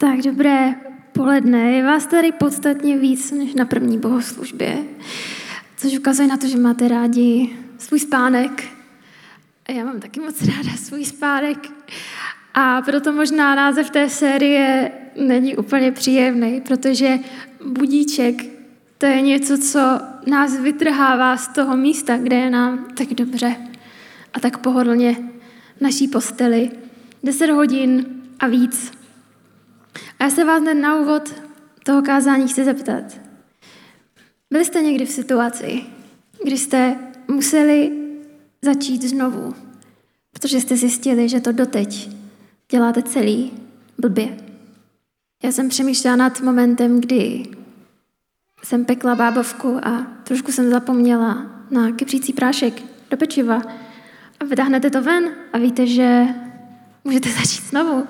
Tak dobré poledne. Je vás tady podstatně víc než na první bohoslužbě, což ukazuje na to, že máte rádi svůj spánek. A já mám taky moc ráda svůj spánek. A proto možná název té série není úplně příjemný, protože budíček to je něco, co nás vytrhává z toho místa, kde je nám tak dobře a tak pohodlně naší posteli. Deset hodin a víc. A já se vás hned na úvod toho kázání chci zeptat. Byli jste někdy v situaci, kdy jste museli začít znovu, protože jste zjistili, že to doteď děláte celý blbě. Já jsem přemýšlela nad momentem, kdy jsem pekla bábovku a trošku jsem zapomněla na kypřící prášek do pečiva. A vytáhnete to ven a víte, že můžete začít znovu.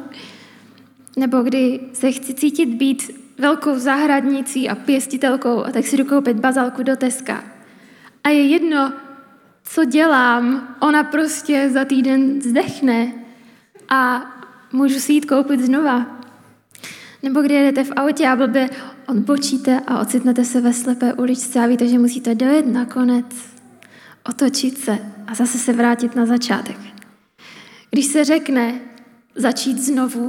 Nebo kdy se chci cítit být velkou zahradnicí a pěstitelkou a tak si jdu koupit bazalku do Teska. A je jedno, co dělám, ona prostě za týden zdechne a můžu si jít koupit znova. Nebo kdy jedete v autě a blbě odbočíte a ocitnete se ve slepé uličce a víte, že musíte dojet nakonec, otočit se a zase se vrátit na začátek. Když se řekne začít znovu,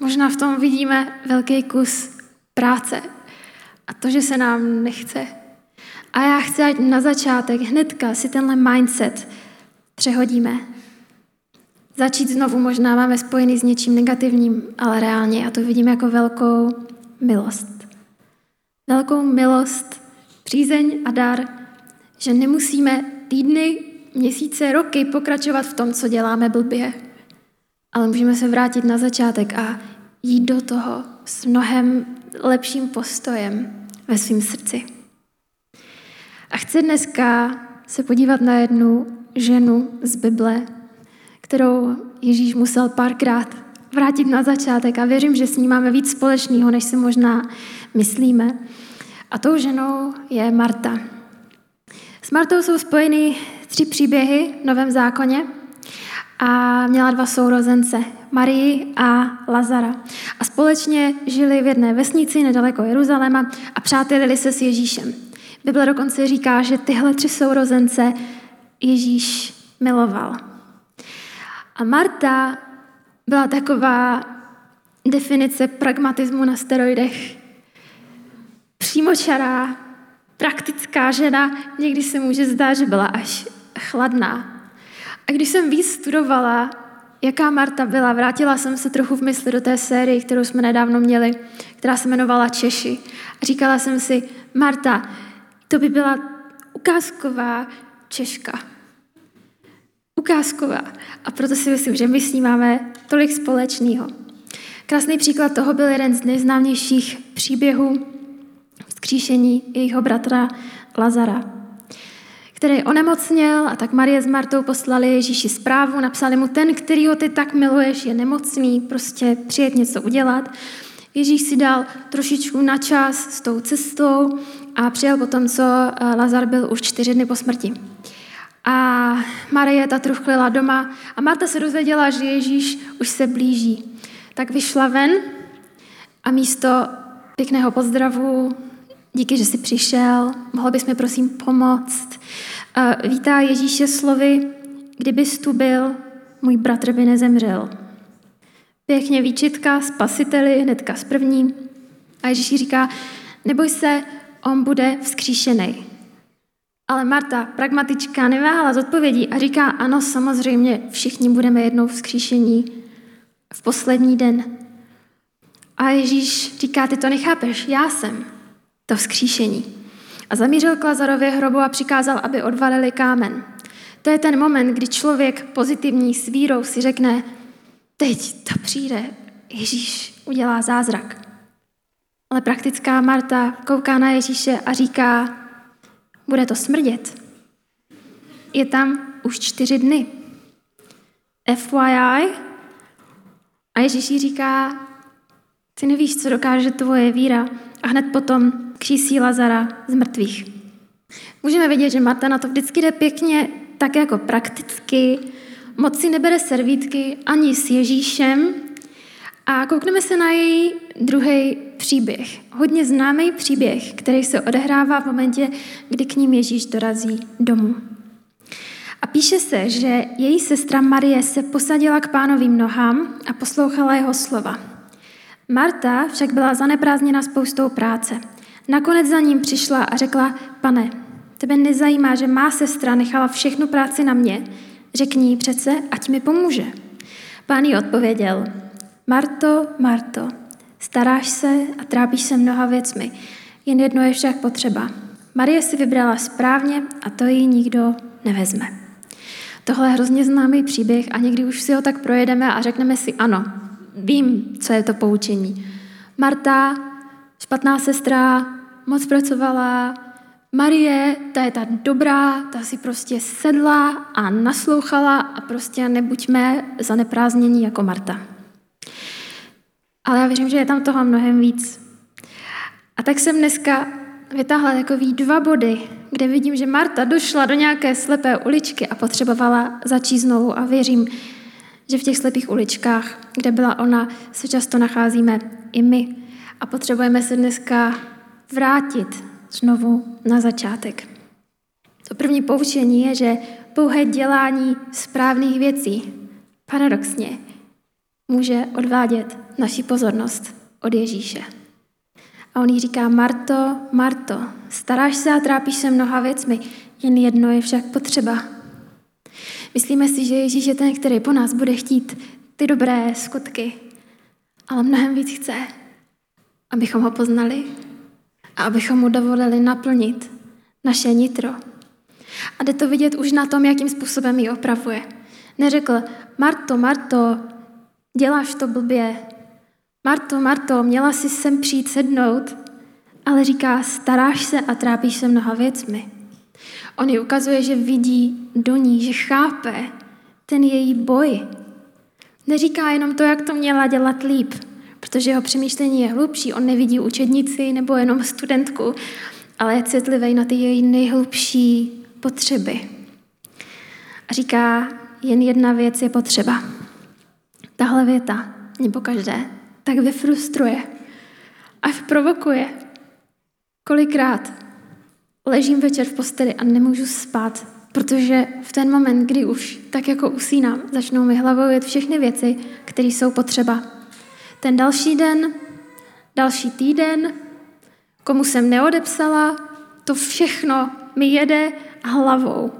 možná v tom vidíme velký kus práce a to, že se nám nechce. A já chci, ať na začátek hnedka si tenhle mindset přehodíme. Začít znovu možná máme spojený s něčím negativním, ale reálně já to vidím jako velkou milost. Velkou milost, přízeň a dar, že nemusíme týdny, měsíce, roky pokračovat v tom, co děláme blbě, ale můžeme se vrátit na začátek a jít do toho s mnohem lepším postojem ve svém srdci. A chci dneska se podívat na jednu ženu z Bible, kterou Ježíš musel párkrát vrátit na začátek a věřím, že s ní máme víc společného, než si možná myslíme. A tou ženou je Marta. S Martou jsou spojeny tři příběhy v Novém zákoně a měla dva sourozence, Marii a Lazara. A společně žili v jedné vesnici nedaleko Jeruzaléma a přátelili se s Ježíšem. Bible dokonce říká, že tyhle tři sourozence Ježíš miloval. A Marta byla taková definice pragmatismu na steroidech. Přímočará, praktická žena, někdy se může zdát, že byla až chladná. A když jsem víc studovala, jaká Marta byla, vrátila jsem se trochu v mysli do té série, kterou jsme nedávno měli, která se jmenovala Češi. A říkala jsem si, Marta, to by byla ukázková Češka ukázková. A proto si myslím, že my s ní máme tolik společného. Krásný příklad toho byl jeden z nejznámějších příběhů vzkříšení jejího bratra Lazara, který onemocněl a tak Marie s Martou poslali Ježíši zprávu, napsali mu, ten, který ho ty tak miluješ, je nemocný, prostě přijet něco udělat. Ježíš si dal trošičku na čas s tou cestou a přijel potom, co Lazar byl už čtyři dny po smrti. A Marie ta truchlila doma a Marta se dozvěděla, že Ježíš už se blíží. Tak vyšla ven a místo pěkného pozdravu, díky, že jsi přišel, mohl bys mi prosím pomoct, vítá Ježíše slovy, kdybys tu byl, můj bratr by nezemřel. Pěkně výčitka, spasiteli, hnedka z první. A Ježíš říká, neboj se, on bude vzkříšený. Ale Marta, pragmatička, neváhala z odpovědí a říká, ano, samozřejmě, všichni budeme jednou vzkříšení v poslední den. A Ježíš říká, ty to nechápeš, já jsem to vzkříšení. A zamířil k Lazarově hrobu a přikázal, aby odvalili kámen. To je ten moment, kdy člověk pozitivní s vírou si řekne, teď to přijde, Ježíš udělá zázrak. Ale praktická Marta kouká na Ježíše a říká, bude to smrdět. Je tam už čtyři dny. FYI. A Ježíš říká, ty nevíš, co dokáže tvoje víra. A hned potom křísí Lazara z mrtvých. Můžeme vidět, že Marta na to vždycky jde pěkně tak jako prakticky, moc si nebere servítky ani s Ježíšem A koukneme se na její druhý příběh. Hodně známý příběh, který se odehrává v momentě, kdy k ním Ježíš dorazí domů. A píše se, že její sestra Marie se posadila k pánovým nohám a poslouchala jeho slova. Marta však byla zaneprázdněna spoustou práce. Nakonec za ním přišla a řekla, pane, tebe nezajímá, že má sestra nechala všechnu práci na mě, řekni jí přece, ať mi pomůže. Pán jí odpověděl, Marto, Marto, staráš se a trápíš se mnoha věcmi, jen jedno je však potřeba. Marie si vybrala správně a to jí nikdo nevezme. Tohle je hrozně známý příběh a někdy už si ho tak projedeme a řekneme si ano, vím, co je to poučení. Marta, špatná sestra, moc pracovala, Marie, ta je ta dobrá, ta si prostě sedla a naslouchala a prostě nebuďme zaneprázdnění jako Marta. Ale já věřím, že je tam toho mnohem víc. A tak jsem dneska vytáhla takový dva body, kde vidím, že Marta došla do nějaké slepé uličky a potřebovala začít znovu a věřím, že v těch slepých uličkách, kde byla ona, se často nacházíme i my a potřebujeme se dneska vrátit znovu na začátek. To první poučení je, že pouhé dělání správných věcí paradoxně může odvádět naši pozornost od Ježíše. A on jí říká, Marto, Marto, staráš se a trápíš se mnoha věcmi, jen jedno je však potřeba. Myslíme si, že Ježíš je ten, který po nás bude chtít ty dobré skutky, ale mnohem víc chce, abychom ho poznali a abychom mu dovolili naplnit naše nitro. A jde to vidět už na tom, jakým způsobem ji opravuje. Neřekl, Marto, Marto, děláš to blbě. Marto, Marto, měla si sem přijít sednout, ale říká, staráš se a trápíš se mnoha věcmi. On ji ukazuje, že vidí do ní, že chápe ten její boj. Neříká jenom to, jak to měla dělat líp, protože jeho přemýšlení je hlubší. On nevidí učednici nebo jenom studentku, ale je citlivý na ty její nejhlubší potřeby. A říká, jen jedna věc je potřeba. Tahle věta, nebo každé, tak vyfrustruje, až provokuje. Kolikrát ležím večer v posteli a nemůžu spát, protože v ten moment, kdy už tak jako usínám, začnou mi hlavou jet všechny věci, které jsou potřeba. Ten další den, další týden, komu jsem neodepsala, to všechno mi jede hlavou.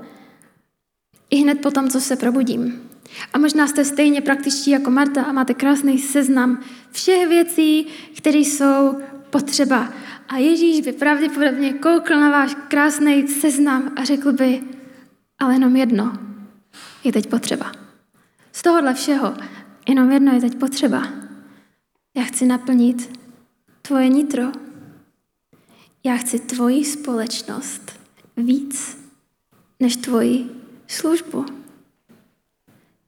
I hned po tom, co se probudím. A možná jste stejně praktičtí jako Marta a máte krásný seznam všech věcí, které jsou potřeba. A Ježíš by pravděpodobně koukl na váš krásný seznam a řekl by, ale jenom jedno je teď potřeba. Z tohohle všeho jenom jedno je teď potřeba. Já chci naplnit tvoje nitro. Já chci tvoji společnost víc než tvoji službu.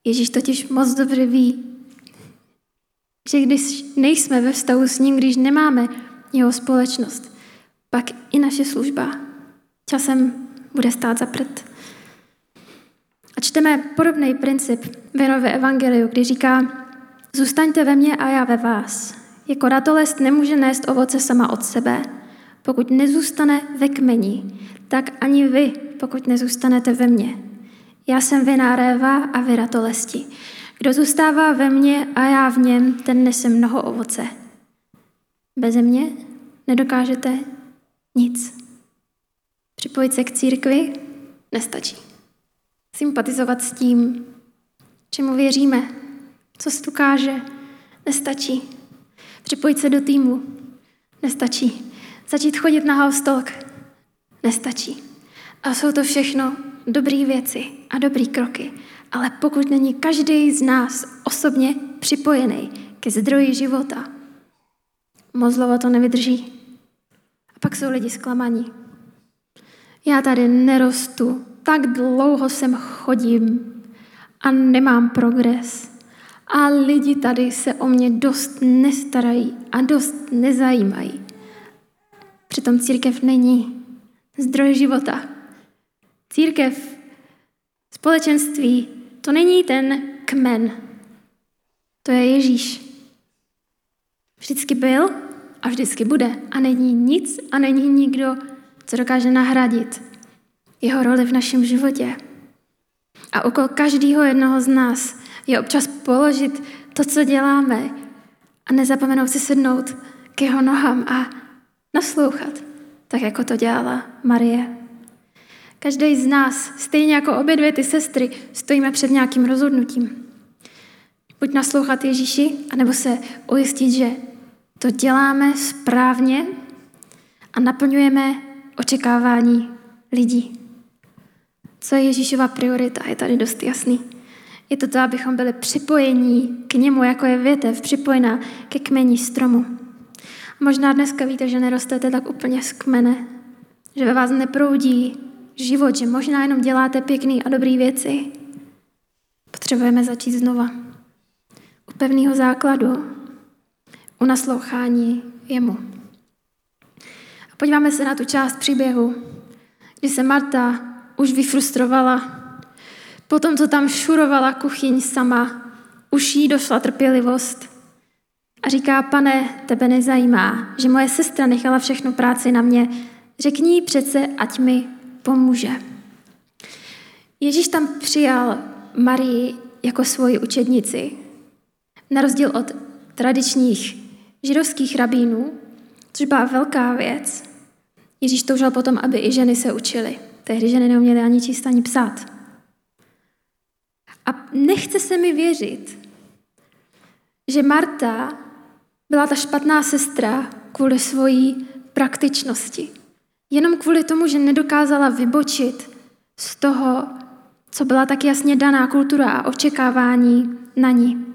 Ježíš totiž moc dobře ví, že když nejsme ve vztahu s ním, když nemáme jeho společnost, pak i naše služba časem bude stát za prd. A čteme podobný princip v Janové evangeliu, kdy říká, zůstaňte ve mně a já ve vás. Jako ratolest nemůže nést ovoce sama od sebe, pokud nezůstane ve kmeni, tak ani vy, pokud nezůstanete ve mně. Já jsem viná réva a vy ratolesti. Kdo zůstává ve mně a já v něm, ten nese mnoho ovoce. Beze mě nedokážete nic. Připojit se k církvi nestačí. Sympatizovat s tím, čemu věříme, co se tu káže, nestačí. Připojit se do týmu nestačí. Začít chodit na house talk nestačí. A jsou to všechno dobré věci a dobré kroky. Ale pokud není každý z nás osobně připojený ke zdroji života, moc dlouho to nevydrží. A pak jsou lidi zklamaní. Já tady nerostu, tak dlouho sem chodím a nemám progres. A lidi tady se o mě dost nestarají a dost nezajímají. Přitom církev není zdroj života. Církev, společenství, to není ten kmen. To je Ježíš. Vždycky byl a vždycky bude. A není nic a není nikdo, co dokáže nahradit jeho roli v našem životě. A okolo každého jednoho z nás je občas položit to, co děláme a nezapomenout si sednout k jeho nohám a naslouchat, tak jako to dělala Marie. Každý z nás, stejně jako obě dvě ty sestry, stojíme před nějakým rozhodnutím. Buď naslouchat Ježíši, anebo se ujistit, že to děláme správně a naplňujeme očekávání lidí. Co je Ježíšova priorita, je tady dost jasný. Je to to, abychom byli připojení k němu, jako je větev, připojená ke kmeni stromu. Možná dneska víte, že nerostete tak úplně z kmene, že ve vás neproudí život, že možná jenom děláte pěkné a dobré věci. Potřebujeme začít znova. U pevného základu, u naslouchání jemu. A podíváme se na tu část příběhu, kdy se Marta už vyfrustrovala. Potom, co tam šurovala kuchyň sama, už jí došla trpělivost. A říká, pane, tebe nezajímá, že moje sestra nechala všechnu práci na mě. Řekni jí přece, ať mi pomůže. Ježíš tam přijal Marii jako svoji učednici. Na rozdíl od tradičních židovských rabínů, což byla velká věc, Ježíš toužil potom, aby i ženy se učily. Tehdy ženy neuměly ani číst, ani psát. A nechce se mi věřit, že Marta byla ta špatná sestra kvůli svojí praktičnosti. Jenom kvůli tomu, že nedokázala vybočit z toho, co byla tak jasně daná kultura a očekávání na ní.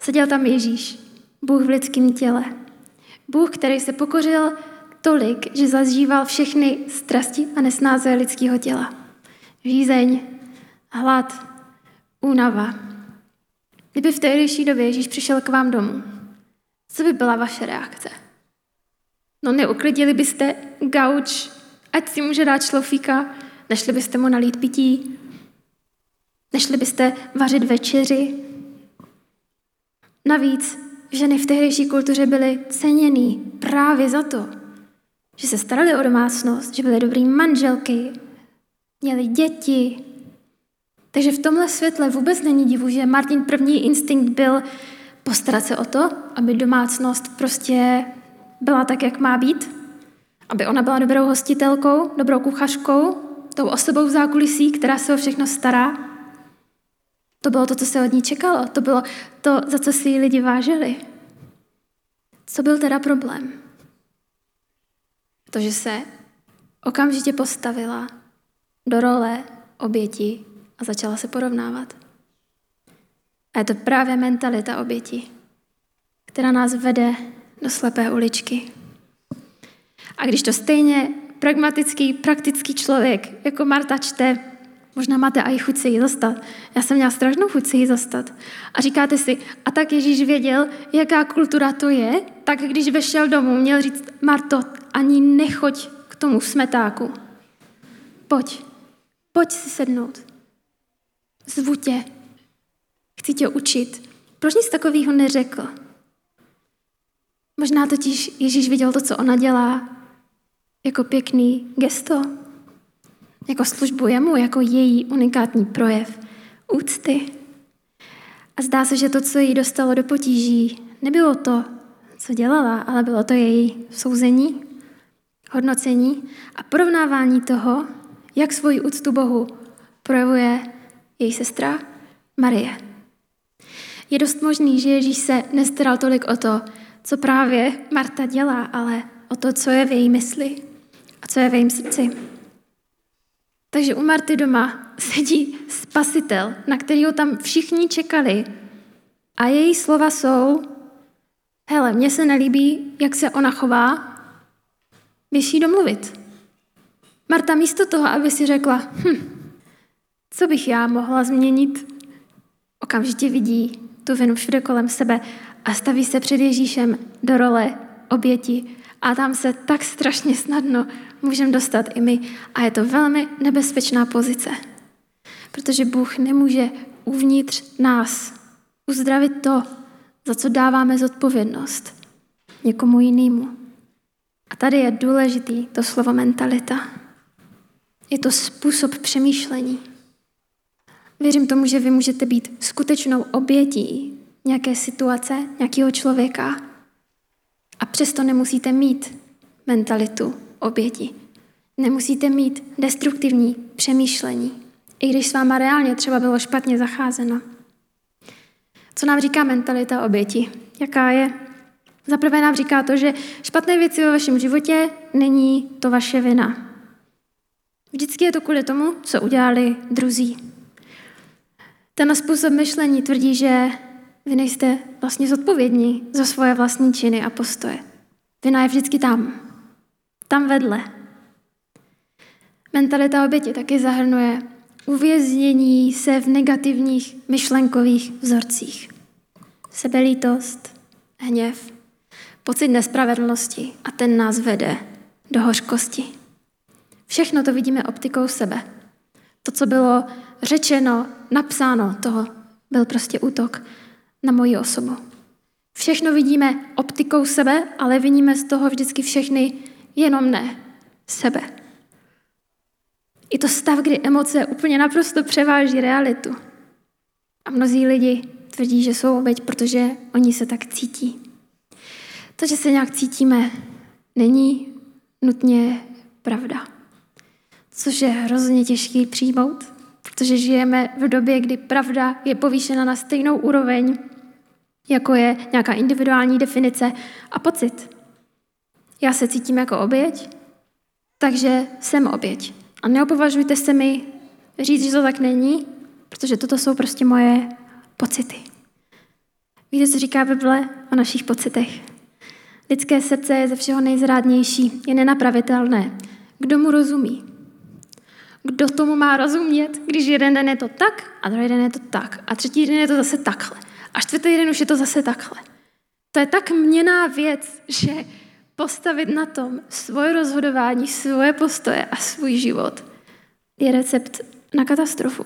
Seděl tam Ježíš, Bůh v lidském těle. Bůh, který se pokořil tolik, že zažíval všechny strasti a nesnáze lidského těla. Žízeň, hlad, únava. Kdyby v tehdejší době Ježíš přišel k vám domů, co by byla vaše reakce? No neuklidili byste gauč, ať si může dát šlofíka, nešli byste mu nalít pití, nešli byste vařit večeři. Navíc ženy v tehdejší kultuře byly ceněný právě za to, že se starali o domácnost, že byly dobrý manželky, měli děti. Takže v tomhle světle vůbec není divu, že Martin první instinkt byl postarat se o to, aby domácnost prostě byla tak, jak má být, aby ona byla dobrou hostitelkou, dobrou kuchařkou, tou osobou v zákulisí, která se o všechno stará. To bylo to, co se od ní čekalo. To bylo to, za co si ji lidi vážili. Co byl teda problém? To, že se okamžitě postavila do role oběti a začala se porovnávat. A je to právě mentalita oběti, která nás vede do slepé uličky. A když to stejně pragmatický, praktický člověk, jako Marta čte, možná máte i chuť se jí zastat. Já jsem měla strašnou chuť se jí zastat. A říkáte si, a tak Ježíš věděl, jaká kultura to je, tak když vešel domů, měl říct, Marto, ani nechoď k tomu smetáku. Pojď, pojď si sednout. Zvu tě. Chci tě učit. Proč nic takového neřekl? Možná totiž Ježíš viděl to, co ona dělá, jako pěkný gesto, jako službu jemu, jako její unikátní projev úcty. A zdá se, že to, co jí dostalo do potíží, nebylo to, co dělala, ale bylo to její souzení, hodnocení a porovnávání toho, jak svoji úctu Bohu projevuje její sestra Marie. Je dost možný, že Ježíš se nestaral tolik o to, co právě Marta dělá, ale o to, co je v její mysli a co je v jejím srdci. Takže u Marty doma sedí spasitel, na kterého tam všichni čekali. A její slova jsou, hele, mně se nelíbí, jak se ona chová, běž jí domluvit. Marta místo toho, aby si řekla, hm, co bych já mohla změnit, okamžitě vidí tu vinu všude kolem sebe a staví se před Ježíšem do role oběti a tam se tak strašně snadno můžeme dostat i my a je to velmi nebezpečná pozice, protože Bůh nemůže uvnitř nás uzdravit to, za co dáváme zodpovědnost někomu jinému. A tady je důležitý to slovo mentalita. Je to způsob přemýšlení. Věřím tomu, že vy můžete být skutečnou obětí nějaké situace, nějakého člověka a přesto nemusíte mít mentalitu oběti. Nemusíte mít destruktivní přemýšlení, i když s váma reálně třeba bylo špatně zacházeno. Co nám říká mentalita oběti? Jaká je? Zaprvé nám říká to, že špatné věci ve vašem životě není to vaše vina. Vždycky je to kvůli tomu, co udělali druzí. Ten způsob myšlení tvrdí, že vy nejste vlastně zodpovědní za svoje vlastní činy a postoje. Vina je vždycky tam. Tam vedle. Mentalita oběti taky zahrnuje uvěznění se v negativních myšlenkových vzorcích. Sebelítost, hněv, pocit nespravedlnosti a ten nás vede do hořkosti. Všechno to vidíme optikou sebe. To, co bylo řečeno, napsáno, toho byl prostě útok na moji osobu. Všechno vidíme optikou sebe, ale vidíme z toho vždycky všechny jenom ne sebe. Je to stav, kdy emoce úplně naprosto převáží realitu. A mnozí lidi tvrdí, že jsou oběť, protože oni se tak cítí. To, že se nějak cítíme, není nutně pravda. Což je hrozně těžký přijmout, protože žijeme v době, kdy pravda je povýšena na stejnou úroveň, jako je nějaká individuální definice a pocit. Já se cítím jako oběť, takže jsem oběť. A neopovažujte se mi říct, že to tak není, protože toto jsou prostě moje pocity. Víte, co říká Bible o našich pocitech? Lidské srdce je ze všeho nejzrádnější, je nenapravitelné. Kdo mu rozumí? Kdo tomu má rozumět, když jeden den je to tak a druhý den je to tak a třetí den je to zase takhle a čtvrtý den už je to zase takhle. To je tak měná věc, že postavit na tom svoje rozhodování, svoje postoje a svůj život je recept na katastrofu.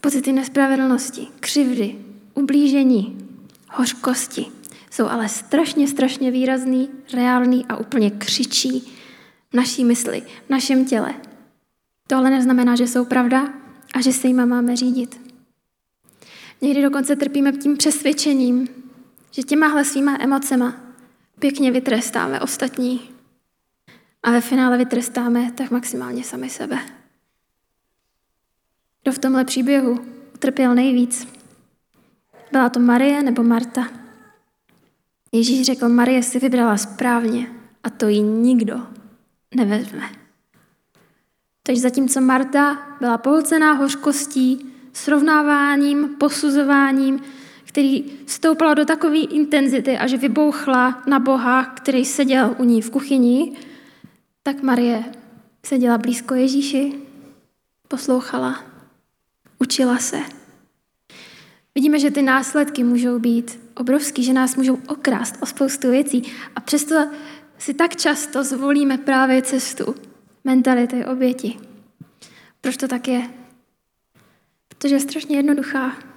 Pocity nespravedlnosti, křivdy, ublížení, hořkosti jsou ale strašně, strašně výrazný, reálný a úplně křičí v naší mysli, v našem těle. To ale neznamená, že jsou pravda a že se jima máme řídit. Někdy dokonce trpíme tím přesvědčením, že těmahle svýma emocema pěkně vytrestáme ostatní. A ve finále vytrestáme tak maximálně sami sebe. Kdo v tomhle příběhu utrpěl nejvíc? Byla to Marie nebo Marta? Ježíš řekl, Marie si vybrala správně a to jí nikdo nevezme. Takže zatímco Marta byla pohlcená hořkostí, srovnáváním, posuzováním, který stoupala do takové intenzity a že vybouchla na Boha, který seděl u ní v kuchyni, tak Marie seděla blízko Ježíši, poslouchala, učila se. Vidíme, že ty následky můžou být obrovský, že nás můžou okrást o spoustu věcí a přesto si tak často zvolíme právě cestu mentality oběti. Proč to tak je? Protože je strašně jednoduchá.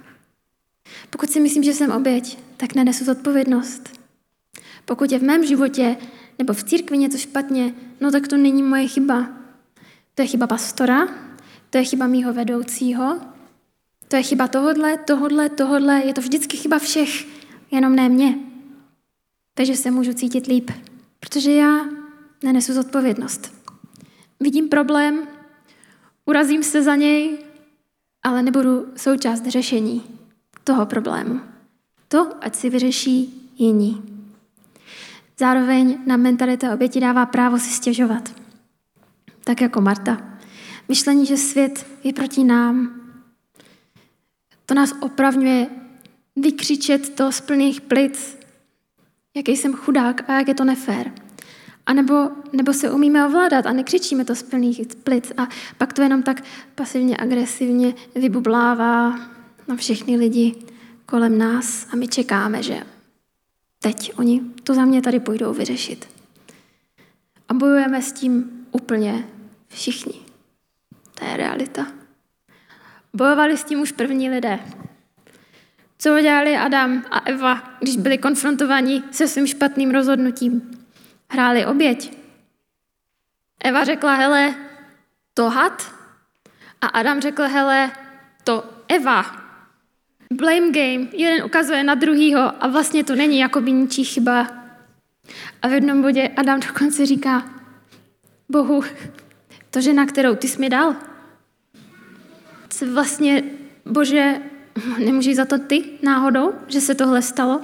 Pokud si myslím, že jsem oběť, tak nenesu zodpovědnost. Pokud je v mém životě nebo v církvi něco špatně, no tak to není moje chyba. To je chyba pastora, to je chyba mýho vedoucího, to je chyba tohodle, tohodle, tohodle, je to vždycky chyba všech, jenom ne mě. Takže se můžu cítit líp, protože já nenesu zodpovědnost. Vidím problém, urazím se za něj, ale nebudu součást řešení toho problému. To, ať si vyřeší jiní. Zároveň na mentalita oběti dává právo si stěžovat. Tak jako Marta. Myšlení, že svět je proti nám. To nás opravňuje vykřičet to z plných plic, jaký jsem chudák a jak je to nefér. A nebo, nebo se umíme ovládat a nekřičíme to z plných plic a pak to jenom tak pasivně, agresivně vybublává na všechny lidi kolem nás a my čekáme, že teď oni to za mě tady půjdou vyřešit. A bojujeme s tím úplně všichni. To je realita. Bojovali s tím už první lidé. Co dělali Adam a Eva, když byli konfrontováni se svým špatným rozhodnutím? Hráli oběť. Eva řekla, hele, to had. A Adam řekl, hele, to Eva. Blame game. Jeden ukazuje na druhýho a vlastně to není jako by ničí chyba. A v jednom bodě Adam dokonce říká, Bohu, to žena, kterou ty jsi mi dal, vlastně, Bože, nemůžeš za to ty náhodou, že se tohle stalo?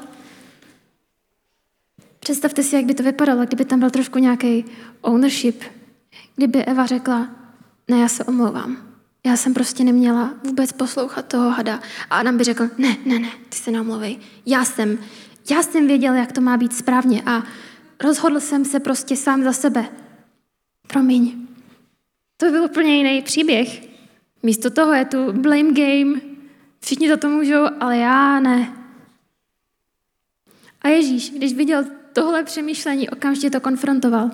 Představte si, jak by to vypadalo, kdyby tam byl trošku nějaký ownership, kdyby Eva řekla, ne, já se omlouvám. Já jsem prostě neměla vůbec poslouchat toho hada. A Adam by řekl, ne, ne, ne, ty se neomlouvej. Já jsem, já jsem věděl, jak to má být správně a rozhodl jsem se prostě sám za sebe. Promiň. To byl úplně jiný příběh. Místo toho je tu blame game. Všichni za to můžou, ale já ne. A Ježíš, když viděl tohle přemýšlení, okamžitě to konfrontoval.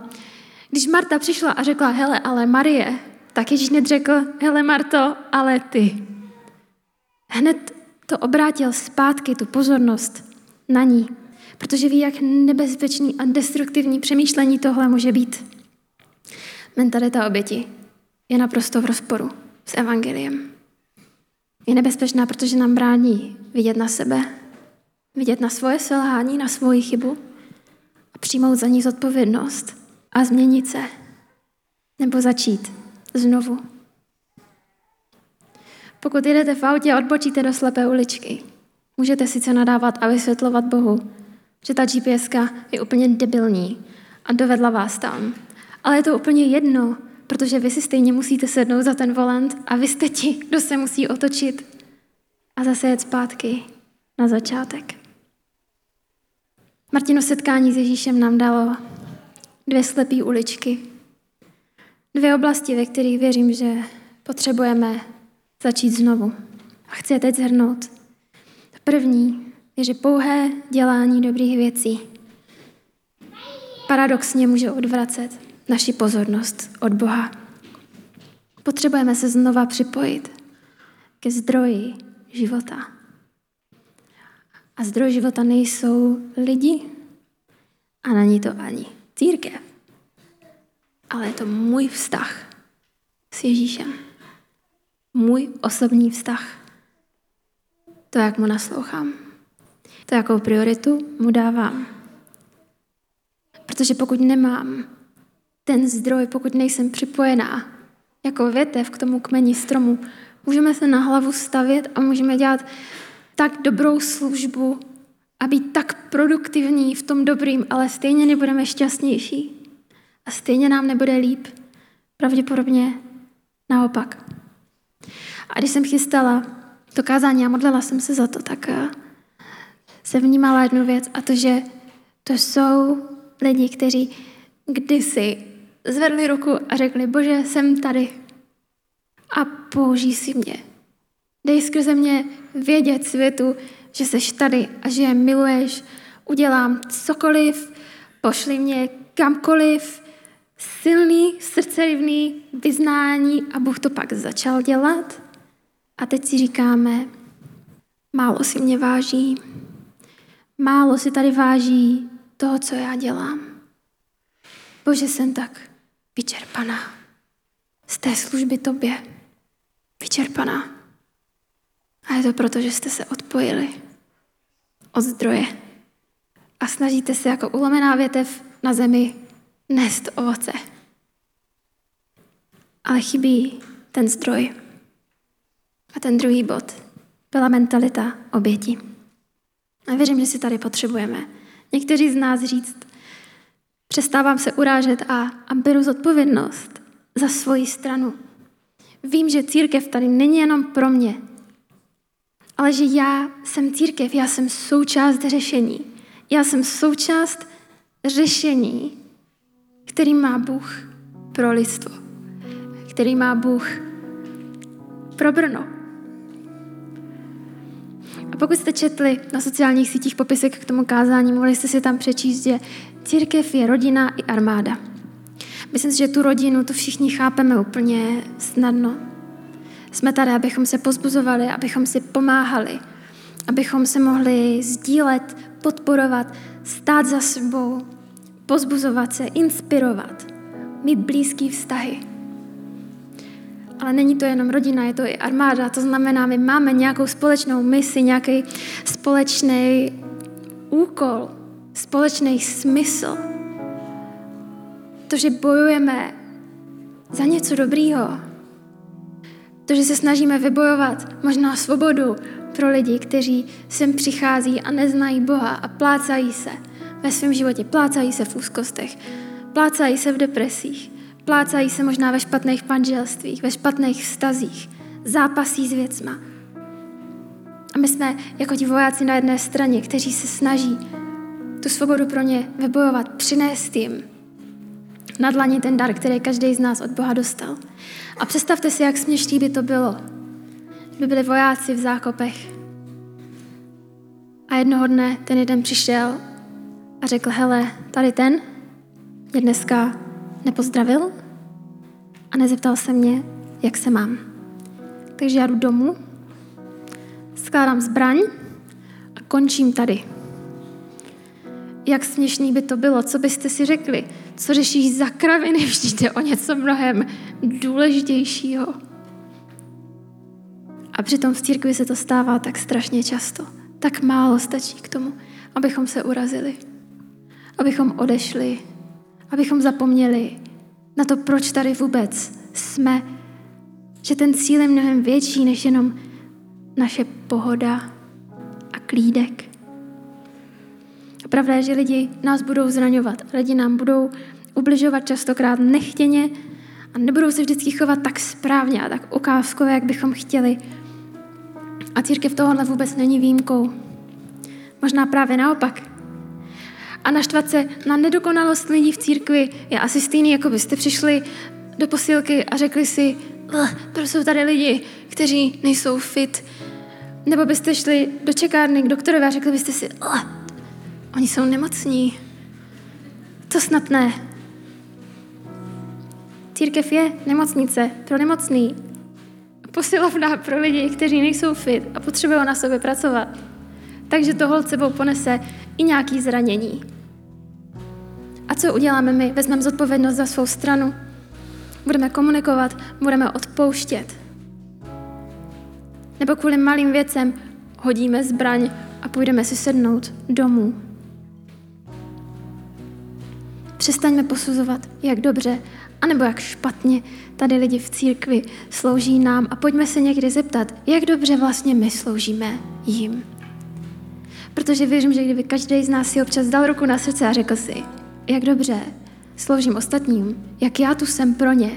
Když Marta přišla a řekla, hele, ale Marie, tak Ježíš hned řekl, hele Marto, ale ty. Hned to obrátil zpátky, tu pozornost na ní, protože ví, jak nebezpečný a destruktivní přemýšlení tohle může být. Mentalita oběti je naprosto v rozporu s evangeliem. Je nebezpečná, protože nám brání vidět na sebe, vidět na svoje selhání, na svoji chybu a přijmout za ní zodpovědnost a změnit se nebo začít znovu. Pokud jedete v autě a odbočíte do slepé uličky, můžete sice nadávat a vysvětlovat Bohu, že ta GPS je úplně debilní a dovedla vás tam. Ale je to úplně jedno, protože vy si stejně musíte sednout za ten volant a vy jste ti, kdo se musí otočit a zase jet zpátky na začátek. Martino setkání s Ježíšem nám dalo dvě slepé uličky, dvě oblasti, ve kterých věřím, že potřebujeme začít znovu. A chci je teď zhrnout. První je, že pouhé dělání dobrých věcí paradoxně může odvracet naši pozornost od Boha. Potřebujeme se znova připojit ke zdroji života. A zdroj života nejsou lidi a není to ani církev, ale je to můj vztah s Ježíšem. Můj osobní vztah. To, jak mu naslouchám. To, jakou prioritu mu dávám. Protože pokud nemám ten zdroj, pokud nejsem připojená jako větev k tomu kmeni stromu, můžeme se na hlavu stavět a můžeme dělat tak dobrou službu a být tak produktivní v tom dobrým, ale stejně nebudeme šťastnější a stejně nám nebude líp. Pravděpodobně naopak. A když jsem chystala to kázání a modlila jsem se za to, tak eh, jsem vnímala jednu věc a to, že to jsou lidi, kteří kdysi zvedli ruku a řekli, bože, jsem tady a použij si mě. Dej skrze mě vědět světu, že seš tady a že je miluješ, udělám cokoliv, pošli mě kamkoliv, silný, srdcerivný vyznání a Bůh to pak začal dělat. A teď si říkáme, málo si mě váží, málo si tady váží toho, co já dělám. Bože, jsem tak vyčerpaná z té služby tobě. Vyčerpaná. A je to proto, že jste se odpojili od zdroje a snažíte se jako ulomená větev na zemi nést ovoce. Ale chybí ten zdroj. A ten druhý bod byla mentalita oběti. A věřím, že si tady potřebujeme. Někteří z nás říct, přestávám se urážet a, a beru zodpovědnost za svoji stranu. Vím, že církev tady není jenom pro mě, ale že já jsem církev, já jsem součást řešení. Já jsem součást řešení, který má Bůh pro lidstvo, který má Bůh pro Brno. A pokud jste četli na sociálních sítích popisek k tomu kázání, mohli jste si tam přečíst, že církev je rodina i armáda. Myslím si, že tu rodinu tu všichni chápeme úplně snadno. Jsme tady, abychom se pozbuzovali, abychom si pomáhali, abychom se mohli sdílet, podporovat, stát za sebou, pozbuzovat se, inspirovat, mít blízký vztahy. Ale není to jenom rodina, je to i armáda. To znamená, my máme nějakou společnou misi, nějaký společný úkol, společný smysl. To, že bojujeme za něco dobrýho. To, že se snažíme vybojovat možná svobodu pro lidi, kteří sem přichází a neznají Boha a plácají se ve svém životě, plácají se v úzkostech, plácají se v depresích, plácají se možná ve špatných manželstvích, ve špatných vztazích, zápasí s věcma. A my jsme jako ti vojáci na jedné straně, kteří se snaží tu svobodu pro ně vybojovat, přinést jim na dlaní ten dar, který každý z nás od Boha dostal. A představte si, jak směšný by to bylo, by byli vojáci v zákopech. A jednoho dne ten jeden přišel a řekl, hele, tady ten mě dneska nepozdravil a nezeptal se mě, jak se mám. Takže já jdu domů, skládám zbraň a končím tady. Jak směšný by to bylo, co byste si řekli? Co řešíš za kraviny, vždyť o něco mnohem důležitějšího. A přitom v církvi se to stává tak strašně často. Tak málo stačí k tomu, abychom se urazili, abychom odešli, abychom zapomněli na to, proč tady vůbec jsme, že ten cíl je mnohem větší než jenom naše pohoda a klídek. A pravda je, že lidi nás budou zraňovat, lidi nám budou ubližovat častokrát nechtěně a nebudou se vždycky chovat tak správně a tak ukázkové, jak bychom chtěli. A církev tohohle vůbec není výjimkou. Možná právě naopak. A naštvat se na nedokonalost lidí v církvi je asi stejný, jako byste přišli do posilky a řekli si, proč jsou tady lidi, kteří nejsou fit. Nebo byste šli do čekárny k doktorovi a řekli byste si, oni jsou nemocní. To snad ne. Církev je nemocnice pro nemocný. Posilovna pro lidi, kteří nejsou fit a potřebují na sobě pracovat. Takže to sebou ponese i nějaký zranění. A co uděláme my? Vezmeme zodpovědnost za svou stranu, budeme komunikovat, budeme odpouštět. Nebo kvůli malým věcem hodíme zbraň a půjdeme si sednout domů. Přestaňme posuzovat, jak dobře anebo jak špatně tady lidi v církvi slouží nám a pojďme se někdy zeptat, jak dobře vlastně my sloužíme jim. Protože věřím, že kdyby každý z nás si občas dal ruku na srdce a řekl si, jak dobře sloužím ostatním, jak já tu jsem pro ně,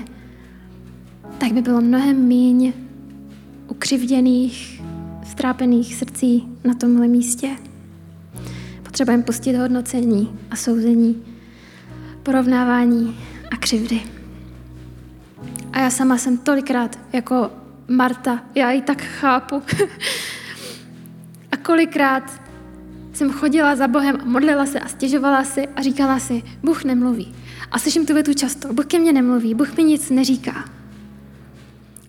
tak by bylo mnohem míň ukřivděných, strápených srdcí na tomhle místě. Potřebujeme pustit hodnocení a souzení, porovnávání a křivdy. A já sama jsem tolikrát jako Marta, já ji tak chápu. a kolikrát jsem chodila za Bohem a modlila se a stěžovala si a říkala si, Bůh nemluví. A slyším tu větu často, Bůh ke mně nemluví, Bůh mi nic neříká.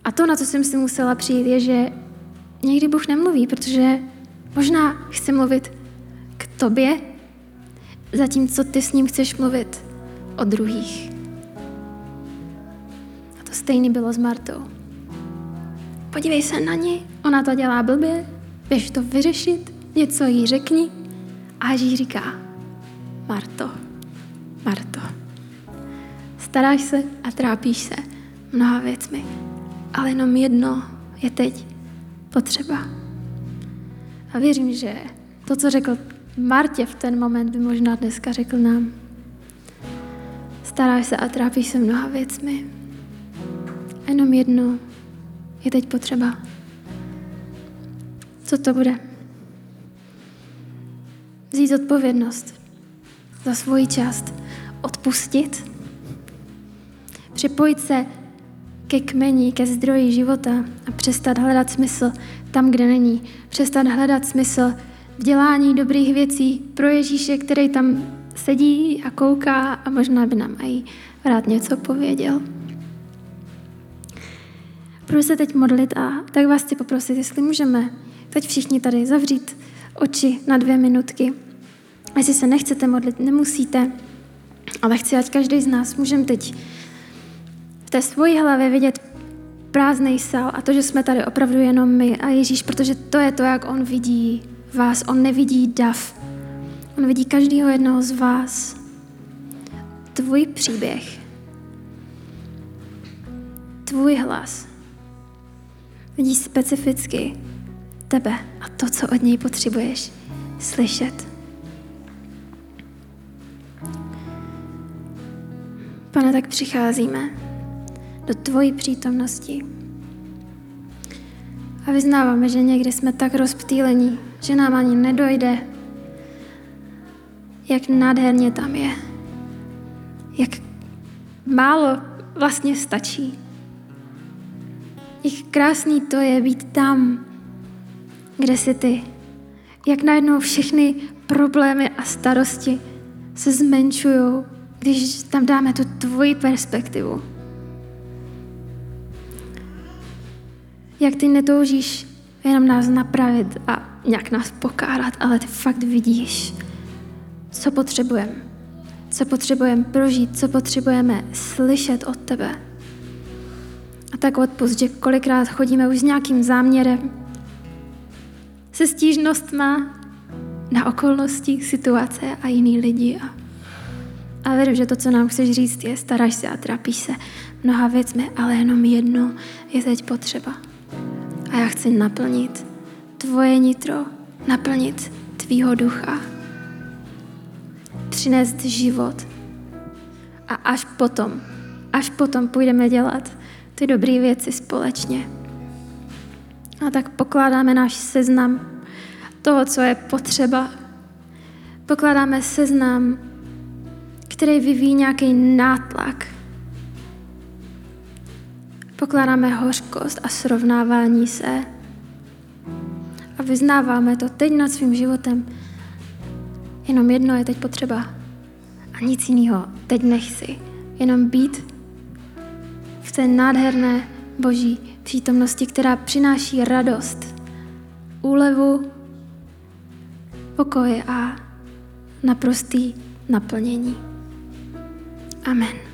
A to, na co jsem si musela přijít, je, že někdy Bůh nemluví, protože možná chce mluvit k tobě, zatímco ty s ním chceš mluvit o druhých. A to stejný bylo s Martou. Podívej se na ní, ona to dělá blbě, běž to vyřešit, něco jí řekni. A Ježíš říká, Marto, Marto, staráš se a trápíš se mnoha věcmi, ale jenom jedno je teď potřeba. A věřím, že to, co řekl Martě v ten moment, by možná dneska řekl nám. Staráš se a trápíš se mnoha věcmi. Jenom jedno je teď potřeba. Co to bude? Vzít odpovědnost za svoji část, odpustit, připojit se ke kmeni, ke zdroji života a přestat hledat smysl tam, kde není. Přestat hledat smysl v dělání dobrých věcí pro Ježíše, který tam sedí a kouká a možná by nám i rád něco pověděl. budu se teď modlit a tak vás chci poprosit, jestli můžeme teď všichni tady zavřít oči na dvě minutky. A jestli se nechcete modlit, nemusíte, ale chci, ať každý z nás můžeme teď v té svojí hlavě vidět prázdný sál a to, že jsme tady opravdu jenom my a Ježíš, protože to je to, jak on vidí vás. On nevidí dav. On vidí každého jednoho z vás. Tvůj příběh. Tvůj hlas. Vidí specificky tebe a to, co od něj potřebuješ slyšet. Pane, tak přicházíme do tvojí přítomnosti. A vyznáváme, že někdy jsme tak rozptýlení, že nám ani nedojde, jak nádherně tam je. Jak málo vlastně stačí. Jak krásný to je být tam, kde jsi ty. Jak najednou všechny problémy a starosti se zmenšují, když tam dáme tu tvoji perspektivu. Jak ty netoužíš jenom nás napravit a nějak nás pokárat, ale ty fakt vidíš, co potřebujeme. Co potřebujeme prožít, co potřebujeme slyšet od tebe. A tak odpust, že kolikrát chodíme už s nějakým záměrem, se stížnostma na okolnosti, situace a jiný lidi. A, a věřím, že to, co nám chceš říct, je staráš se a trápíš se mnoha věcmi, ale jenom jedno je teď potřeba. A já chci naplnit tvoje nitro, naplnit tvýho ducha, přinést život. A až potom, až potom půjdeme dělat ty dobré věci společně. A tak pokládáme náš seznam toho, co je potřeba. Pokládáme seznam, který vyvíjí nějaký nátlak. Pokládáme hořkost a srovnávání se. A vyznáváme to teď nad svým životem. Jenom jedno je teď potřeba. A nic jiného teď nechci. Jenom být v té nádherné boží přítomnosti, která přináší radost, úlevu, pokoj a naprostý naplnění. Amen.